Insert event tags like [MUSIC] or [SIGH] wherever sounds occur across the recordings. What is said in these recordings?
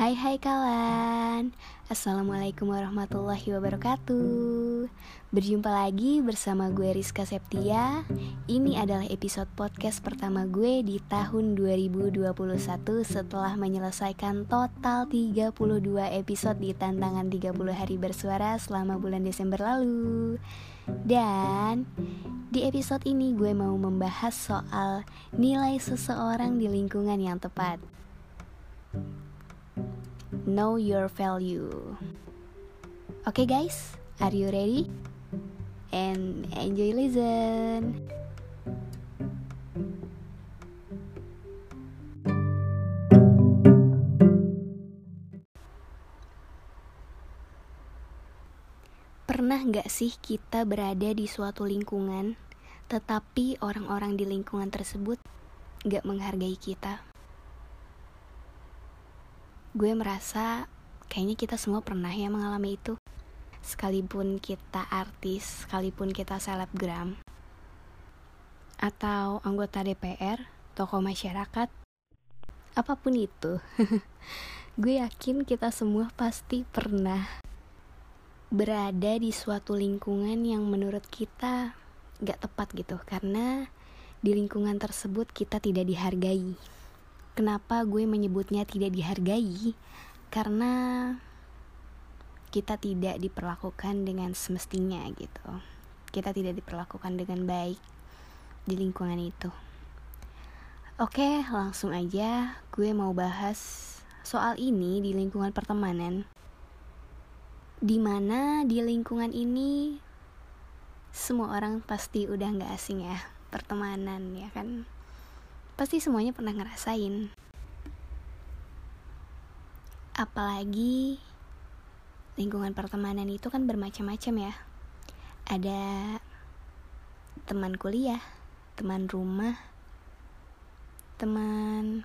Hai hai kawan. Assalamualaikum warahmatullahi wabarakatuh. Berjumpa lagi bersama gue Rizka Septia. Ini adalah episode podcast pertama gue di tahun 2021 Setelah menyelesaikan total 32 episode di tantangan 30 hari bersuara selama bulan Desember lalu. Dan di episode ini gue mau membahas soal nilai seseorang di lingkungan yang tepat know your value. Oke okay guys, are you ready? And enjoy listen. Pernah nggak sih kita berada di suatu lingkungan, tetapi orang-orang di lingkungan tersebut nggak menghargai kita? Gue merasa kayaknya kita semua pernah ya mengalami itu. Sekalipun kita artis, sekalipun kita selebgram, atau anggota DPR, tokoh masyarakat, apa pun itu. [LAUGHS] gue yakin kita semua pasti pernah berada di suatu lingkungan yang menurut kita gak tepat gitu karena di lingkungan tersebut kita tidak dihargai Kenapa gue menyebutnya tidak dihargai? Karena kita tidak diperlakukan dengan semestinya gitu. Kita tidak diperlakukan dengan baik di lingkungan itu. Oke, langsung aja gue mau bahas soal ini di lingkungan pertemanan. Di mana di lingkungan ini semua orang pasti udah gak asing ya pertemanan ya kan pasti semuanya pernah ngerasain? Apalagi lingkungan pertemanan itu kan bermacam-macam ya. Ada teman kuliah teman rumah teman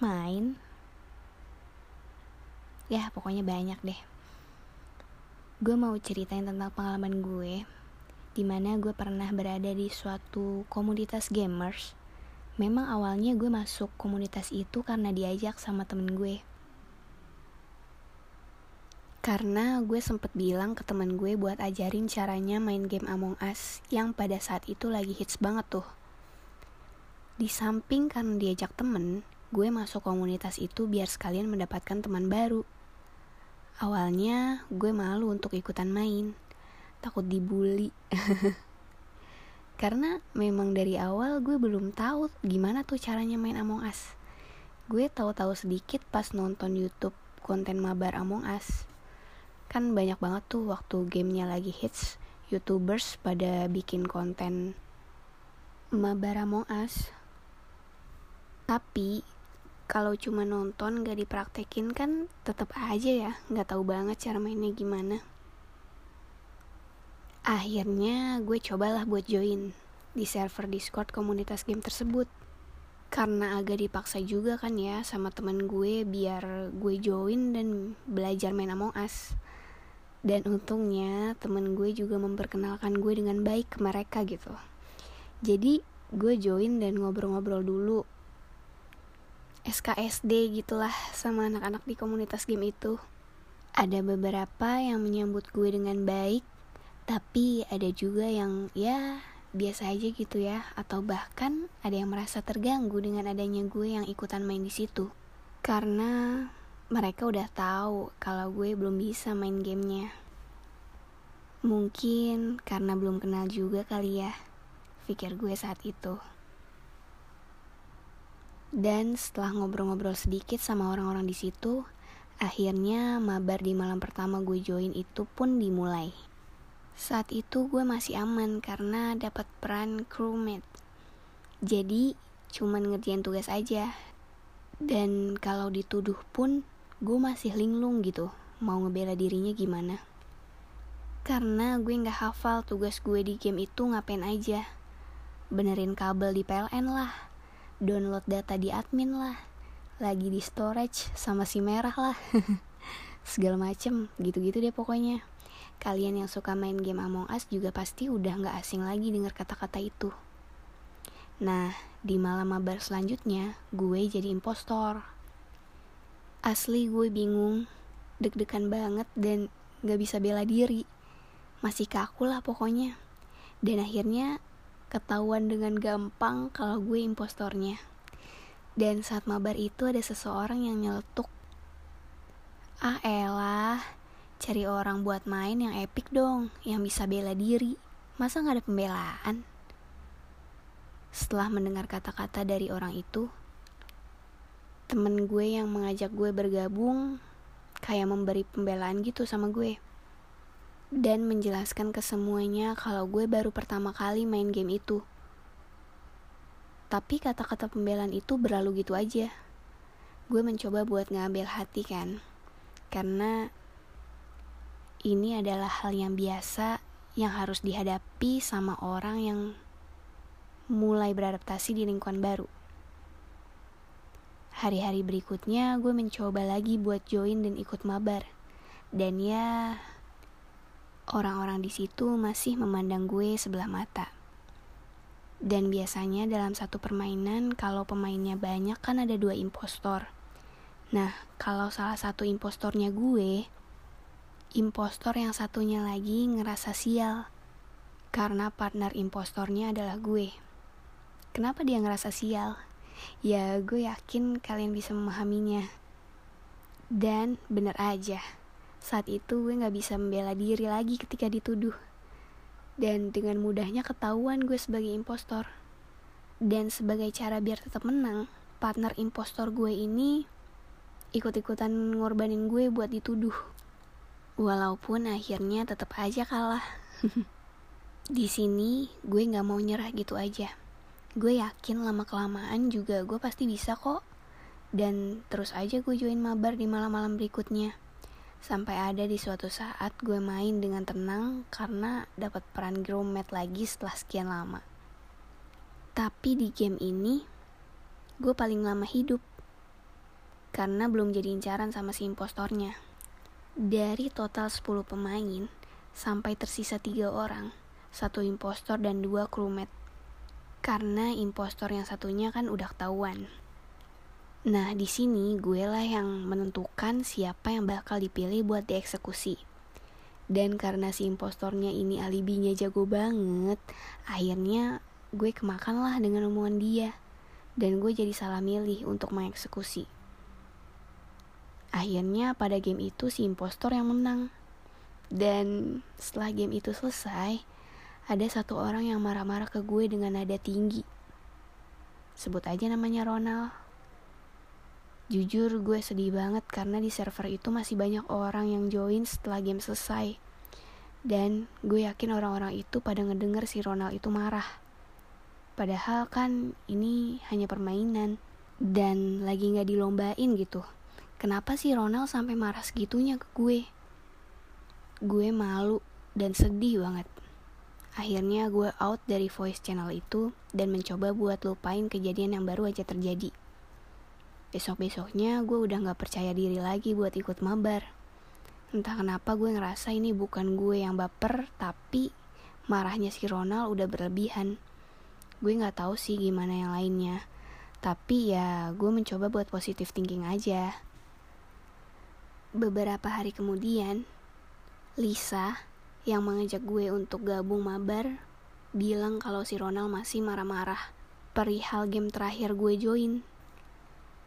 main. Ya pokoknya banyak deh. Gue mau ceritain tentang pengalaman gue di mana gue pernah berada di suatu komunitas gamers Memang awalnya gue masuk komunitas itu karena diajak sama temen gue. Karena gue sempet bilang ke temen gue buat ajarin caranya main game Among Us yang pada saat itu lagi hits banget tuh. Di samping karena diajak temen, gue masuk komunitas itu biar sekalian mendapatkan teman baru. Awalnya gue malu untuk ikutan main, takut dibully. [LAUGHS] Karena memang dari awal gue belum tahu gimana tuh caranya main Among Us. Gue tahu-tahu sedikit pas nonton YouTube konten mabar Among Us. Kan banyak banget tuh waktu gamenya lagi hits, YouTubers pada bikin konten mabar Among Us. Tapi kalau cuma nonton gak dipraktekin kan tetap aja ya nggak tahu banget cara mainnya gimana. Akhirnya gue cobalah buat join di server Discord komunitas game tersebut. Karena agak dipaksa juga kan ya sama teman gue biar gue join dan belajar main Among Us. Dan untungnya temen gue juga memperkenalkan gue dengan baik ke mereka gitu. Jadi gue join dan ngobrol-ngobrol dulu SKSD gitulah sama anak-anak di komunitas game itu. Ada beberapa yang menyambut gue dengan baik tapi ada juga yang ya biasa aja gitu ya. Atau bahkan ada yang merasa terganggu dengan adanya gue yang ikutan main di situ. Karena mereka udah tahu kalau gue belum bisa main gamenya. Mungkin karena belum kenal juga kali ya pikir gue saat itu. Dan setelah ngobrol-ngobrol sedikit sama orang-orang di situ akhirnya mabar di malam pertama gue join itu pun dimulai saat itu gue masih aman karena dapat peran crewmate. Jadi cuman ngerjain tugas aja. Dan kalau dituduh pun gue masih linglung gitu mau ngebela dirinya gimana. Karena gue gak hafal tugas gue di game itu ngapain aja. Benerin kabel di PLN lah. Download data di admin lah. Lagi di storage sama si merah lah. [LAUGHS] Segala macem gitu-gitu deh pokoknya. Kalian yang suka main game Among Us juga pasti udah gak asing lagi dengar kata-kata itu. Nah, di malam mabar selanjutnya, gue jadi impostor. Asli gue bingung, deg-degan banget dan gak bisa bela diri. Masih kaku lah pokoknya. Dan akhirnya ketahuan dengan gampang kalau gue impostornya. Dan saat mabar itu ada seseorang yang nyeletuk. Ah elah, cari orang buat main yang epic dong, yang bisa bela diri. Masa gak ada pembelaan? Setelah mendengar kata-kata dari orang itu, temen gue yang mengajak gue bergabung kayak memberi pembelaan gitu sama gue dan menjelaskan ke semuanya kalau gue baru pertama kali main game itu. Tapi kata-kata pembelaan itu berlalu gitu aja. Gue mencoba buat ngambil hati kan. Karena ini adalah hal yang biasa yang harus dihadapi sama orang yang mulai beradaptasi di lingkungan baru. Hari-hari berikutnya gue mencoba lagi buat join dan ikut mabar. Dan ya, orang-orang di situ masih memandang gue sebelah mata. Dan biasanya dalam satu permainan kalau pemainnya banyak kan ada dua impostor. Nah, kalau salah satu impostornya gue, impostor yang satunya lagi ngerasa sial. Karena partner impostornya adalah gue. Kenapa dia ngerasa sial? ya gue yakin kalian bisa memahaminya dan bener aja saat itu gue gak bisa membela diri lagi ketika dituduh dan dengan mudahnya ketahuan gue sebagai impostor dan sebagai cara biar tetap menang partner impostor gue ini ikut-ikutan ngorbanin gue buat dituduh walaupun akhirnya tetap aja kalah. [LAUGHS] Di sini gue nggak mau nyerah gitu aja. Gue yakin lama kelamaan juga gue pasti bisa kok. Dan terus aja gue join mabar di malam-malam berikutnya. Sampai ada di suatu saat gue main dengan tenang karena dapat peran gromet lagi setelah sekian lama. Tapi di game ini gue paling lama hidup. Karena belum jadi incaran sama si impostornya dari total 10 pemain sampai tersisa tiga orang satu impostor dan dua crewmate karena impostor yang satunya kan udah ketahuan. Nah, di sini gue lah yang menentukan siapa yang bakal dipilih buat dieksekusi. Dan karena si impostornya ini alibinya jago banget, akhirnya gue kemakan lah dengan omongan dia. Dan gue jadi salah milih untuk mengeksekusi. Akhirnya pada game itu si impostor yang menang. Dan setelah game itu selesai, ada satu orang yang marah-marah ke gue dengan nada tinggi. Sebut aja namanya Ronald. Jujur gue sedih banget karena di server itu masih banyak orang yang join setelah game selesai. Dan gue yakin orang-orang itu pada ngedenger si Ronald itu marah. Padahal kan ini hanya permainan dan lagi gak dilombain gitu. Kenapa sih Ronald sampai marah segitunya ke gue? Gue malu dan sedih banget. Akhirnya gue out dari voice channel itu dan mencoba buat lupain kejadian yang baru aja terjadi. Besok-besoknya gue udah gak percaya diri lagi buat ikut mabar. Entah kenapa gue ngerasa ini bukan gue yang baper, tapi marahnya si Ronald udah berlebihan. Gue gak tahu sih gimana yang lainnya. Tapi ya gue mencoba buat positive thinking aja. Beberapa hari kemudian, Lisa yang mengajak gue untuk gabung mabar bilang kalau si Ronald masih marah-marah perihal game terakhir gue join.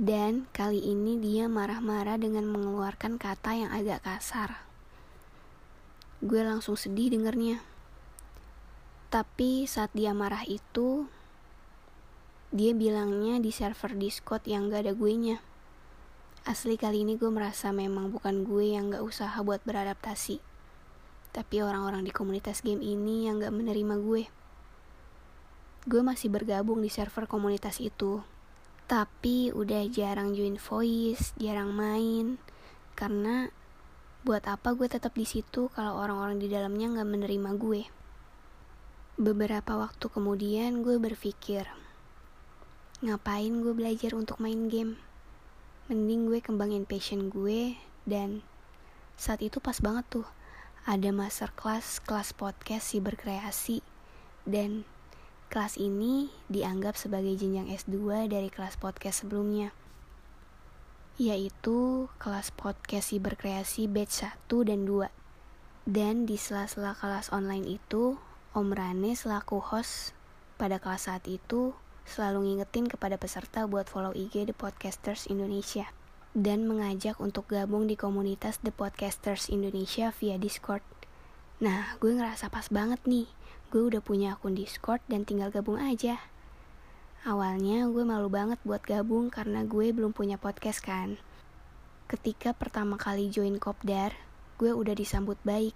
Dan kali ini dia marah-marah dengan mengeluarkan kata yang agak kasar. Gue langsung sedih dengernya. Tapi saat dia marah itu, dia bilangnya di server Discord yang gak ada gue nya. Asli kali ini gue merasa memang bukan gue yang gak usaha buat beradaptasi tapi orang-orang di komunitas game ini yang gak menerima gue. Gue masih bergabung di server komunitas itu, tapi udah jarang join voice, jarang main, karena buat apa gue tetap di situ kalau orang-orang di dalamnya gak menerima gue. Beberapa waktu kemudian gue berpikir, ngapain gue belajar untuk main game? Mending gue kembangin passion gue dan saat itu pas banget tuh ada masterclass kelas podcast si berkreasi dan kelas ini dianggap sebagai jenjang S2 dari kelas podcast sebelumnya. yaitu kelas podcast si berkreasi batch 1 dan 2. Dan di sela-sela kelas online itu, Om Rane selaku host pada kelas saat itu selalu ngingetin kepada peserta buat follow IG The Podcasters Indonesia dan mengajak untuk gabung di komunitas The Podcasters Indonesia via Discord. Nah, gue ngerasa pas banget nih. Gue udah punya akun Discord dan tinggal gabung aja. Awalnya gue malu banget buat gabung karena gue belum punya podcast kan. Ketika pertama kali join Kopdar, gue udah disambut baik.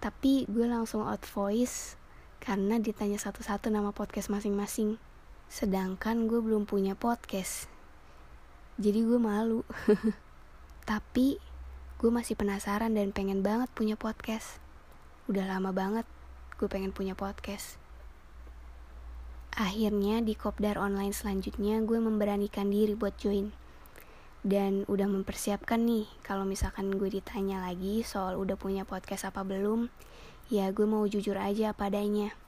Tapi gue langsung out voice karena ditanya satu-satu nama podcast masing-masing. Sedangkan gue belum punya podcast. Jadi gue malu. [LAUGHS] Tapi gue masih penasaran dan pengen banget punya podcast. Udah lama banget gue pengen punya podcast. Akhirnya di kopdar online selanjutnya gue memberanikan diri buat join. Dan udah mempersiapkan nih kalau misalkan gue ditanya lagi soal udah punya podcast apa belum, ya gue mau jujur aja padanya.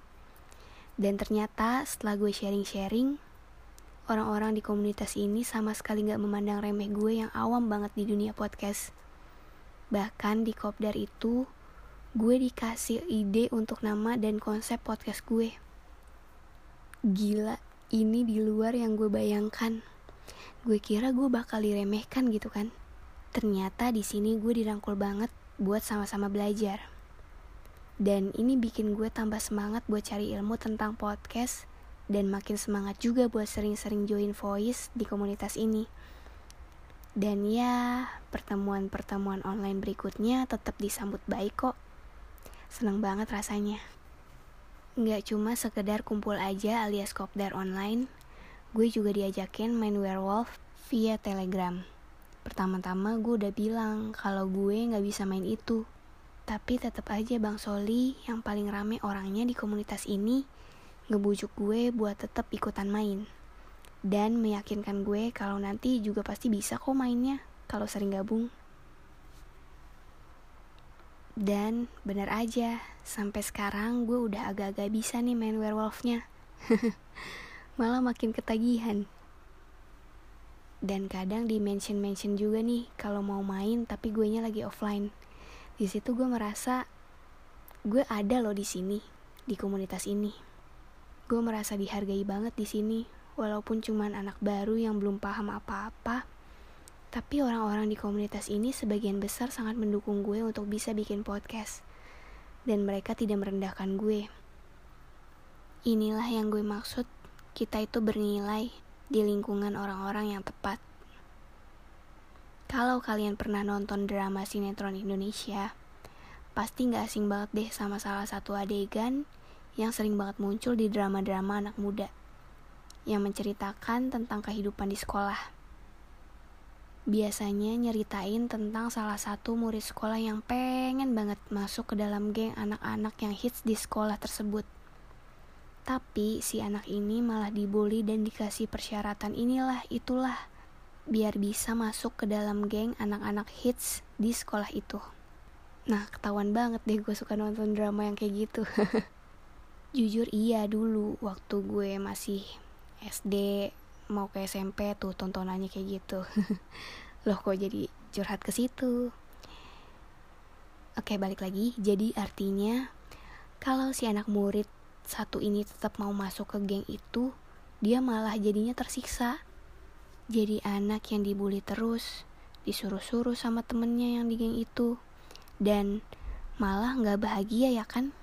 Dan ternyata setelah gue sharing-sharing, orang-orang di komunitas ini sama sekali gak memandang remeh gue yang awam banget di dunia podcast. Bahkan di kopdar itu, gue dikasih ide untuk nama dan konsep podcast gue. Gila, ini di luar yang gue bayangkan. Gue kira gue bakal diremehkan gitu kan. Ternyata di sini gue dirangkul banget buat sama-sama belajar. Dan ini bikin gue tambah semangat buat cari ilmu tentang podcast dan makin semangat juga buat sering-sering join voice di komunitas ini. Dan ya, pertemuan-pertemuan online berikutnya tetap disambut baik kok. Seneng banget rasanya. Nggak cuma sekedar kumpul aja alias kopdar online, gue juga diajakin main werewolf via telegram. Pertama-tama gue udah bilang kalau gue nggak bisa main itu. Tapi tetap aja Bang Soli yang paling rame orangnya di komunitas ini ngebujuk gue buat tetap ikutan main. Dan meyakinkan gue kalau nanti juga pasti bisa kok mainnya kalau sering gabung. Dan bener aja, sampai sekarang gue udah agak-agak bisa nih main werewolfnya. [LAUGHS] Malah makin ketagihan. Dan kadang di mention-mention juga nih kalau mau main tapi gue nya lagi offline. Di situ gue merasa gue ada loh di sini, di komunitas ini. Gue merasa dihargai banget di sini, walaupun cuman anak baru yang belum paham apa-apa tapi orang-orang di komunitas ini sebagian besar sangat mendukung gue untuk bisa bikin podcast. Dan mereka tidak merendahkan gue. Inilah yang gue maksud, kita itu bernilai di lingkungan orang-orang yang tepat. Kalau kalian pernah nonton drama sinetron Indonesia, pasti gak asing banget deh sama salah satu adegan yang sering banget muncul di drama-drama anak muda yang menceritakan tentang kehidupan di sekolah biasanya nyeritain tentang salah satu murid sekolah yang pengen banget masuk ke dalam geng anak-anak yang hits di sekolah tersebut. Tapi si anak ini malah dibully dan dikasih persyaratan inilah itulah biar bisa masuk ke dalam geng anak-anak hits di sekolah itu. Nah, ketahuan banget deh gue suka nonton drama yang kayak gitu. [LAUGHS] Jujur iya dulu waktu gue masih SD mau ke SMP tuh tontonannya kayak gitu [LAUGHS] loh kok jadi curhat ke situ oke balik lagi jadi artinya kalau si anak murid satu ini tetap mau masuk ke geng itu dia malah jadinya tersiksa jadi anak yang dibully terus disuruh-suruh sama temennya yang di geng itu. Dan malah nggak bahagia ya kan?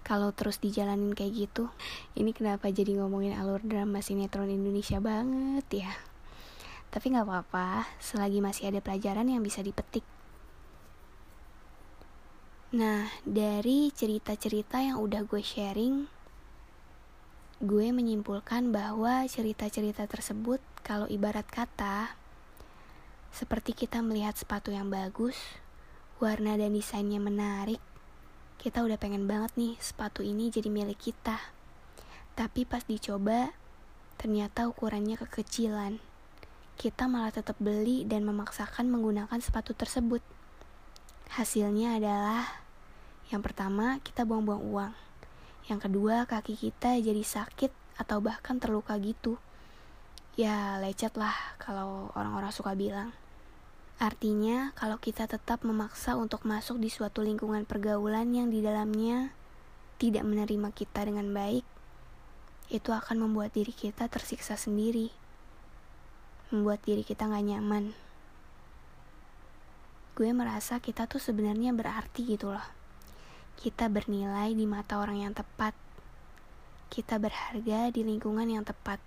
Kalau terus dijalanin kayak gitu. Ini kenapa jadi ngomongin alur drama sinetron Indonesia banget ya? Tapi nggak apa-apa selagi masih ada pelajaran yang bisa dipetik. Nah dari cerita-cerita yang udah gue sharing gue menyimpulkan bahwa cerita-cerita tersebut kalau ibarat kata seperti kita melihat sepatu yang bagus warna dan desainnya menarik kita udah pengen banget nih sepatu ini jadi milik kita. Tapi pas dicoba, ternyata ukurannya kekecilan. Kita malah tetap beli dan memaksakan menggunakan sepatu tersebut. Hasilnya adalah yang pertama, kita buang-buang uang. Yang kedua, kaki kita jadi sakit atau bahkan terluka gitu. Ya, lecet lah kalau orang-orang suka bilang. Artinya, kalau kita tetap memaksa untuk masuk di suatu lingkungan pergaulan yang di dalamnya tidak menerima kita dengan baik, itu akan membuat diri kita tersiksa sendiri, membuat diri kita gak nyaman. Gue merasa kita tuh sebenarnya berarti gitu loh. Kita bernilai di mata orang yang tepat. Kita berharga di lingkungan yang tepat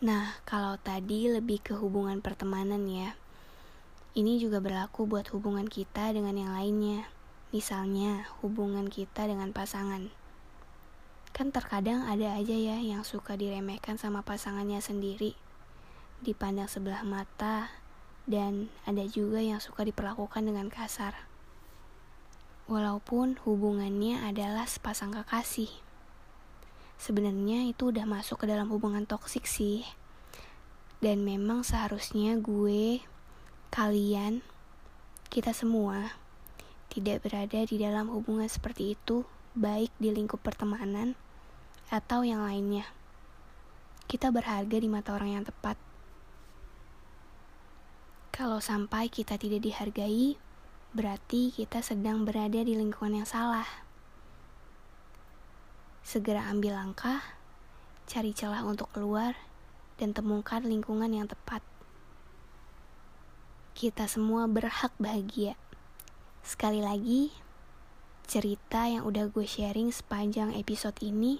Nah, kalau tadi lebih ke hubungan pertemanan ya. Ini juga berlaku buat hubungan kita dengan yang lainnya. Misalnya, hubungan kita dengan pasangan. Kan terkadang ada aja ya yang suka diremehkan sama pasangannya sendiri. Dipandang sebelah mata, dan ada juga yang suka diperlakukan dengan kasar. Walaupun hubungannya adalah sepasang kekasih. Sebenarnya itu udah masuk ke dalam hubungan toksik sih. Dan memang seharusnya gue kalian kita semua tidak berada di dalam hubungan seperti itu baik di lingkup pertemanan atau yang lainnya. Kita berharga di mata orang yang tepat. Kalau sampai kita tidak dihargai berarti kita sedang berada di lingkungan yang salah Segera ambil langkah, cari celah untuk keluar, dan temukan lingkungan yang tepat. Kita semua berhak bahagia. Sekali lagi, cerita yang udah gue sharing sepanjang episode ini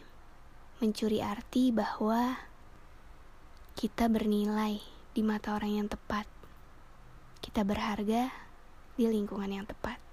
mencuri arti bahwa kita bernilai di mata orang yang tepat. Kita berharga di lingkungan yang tepat.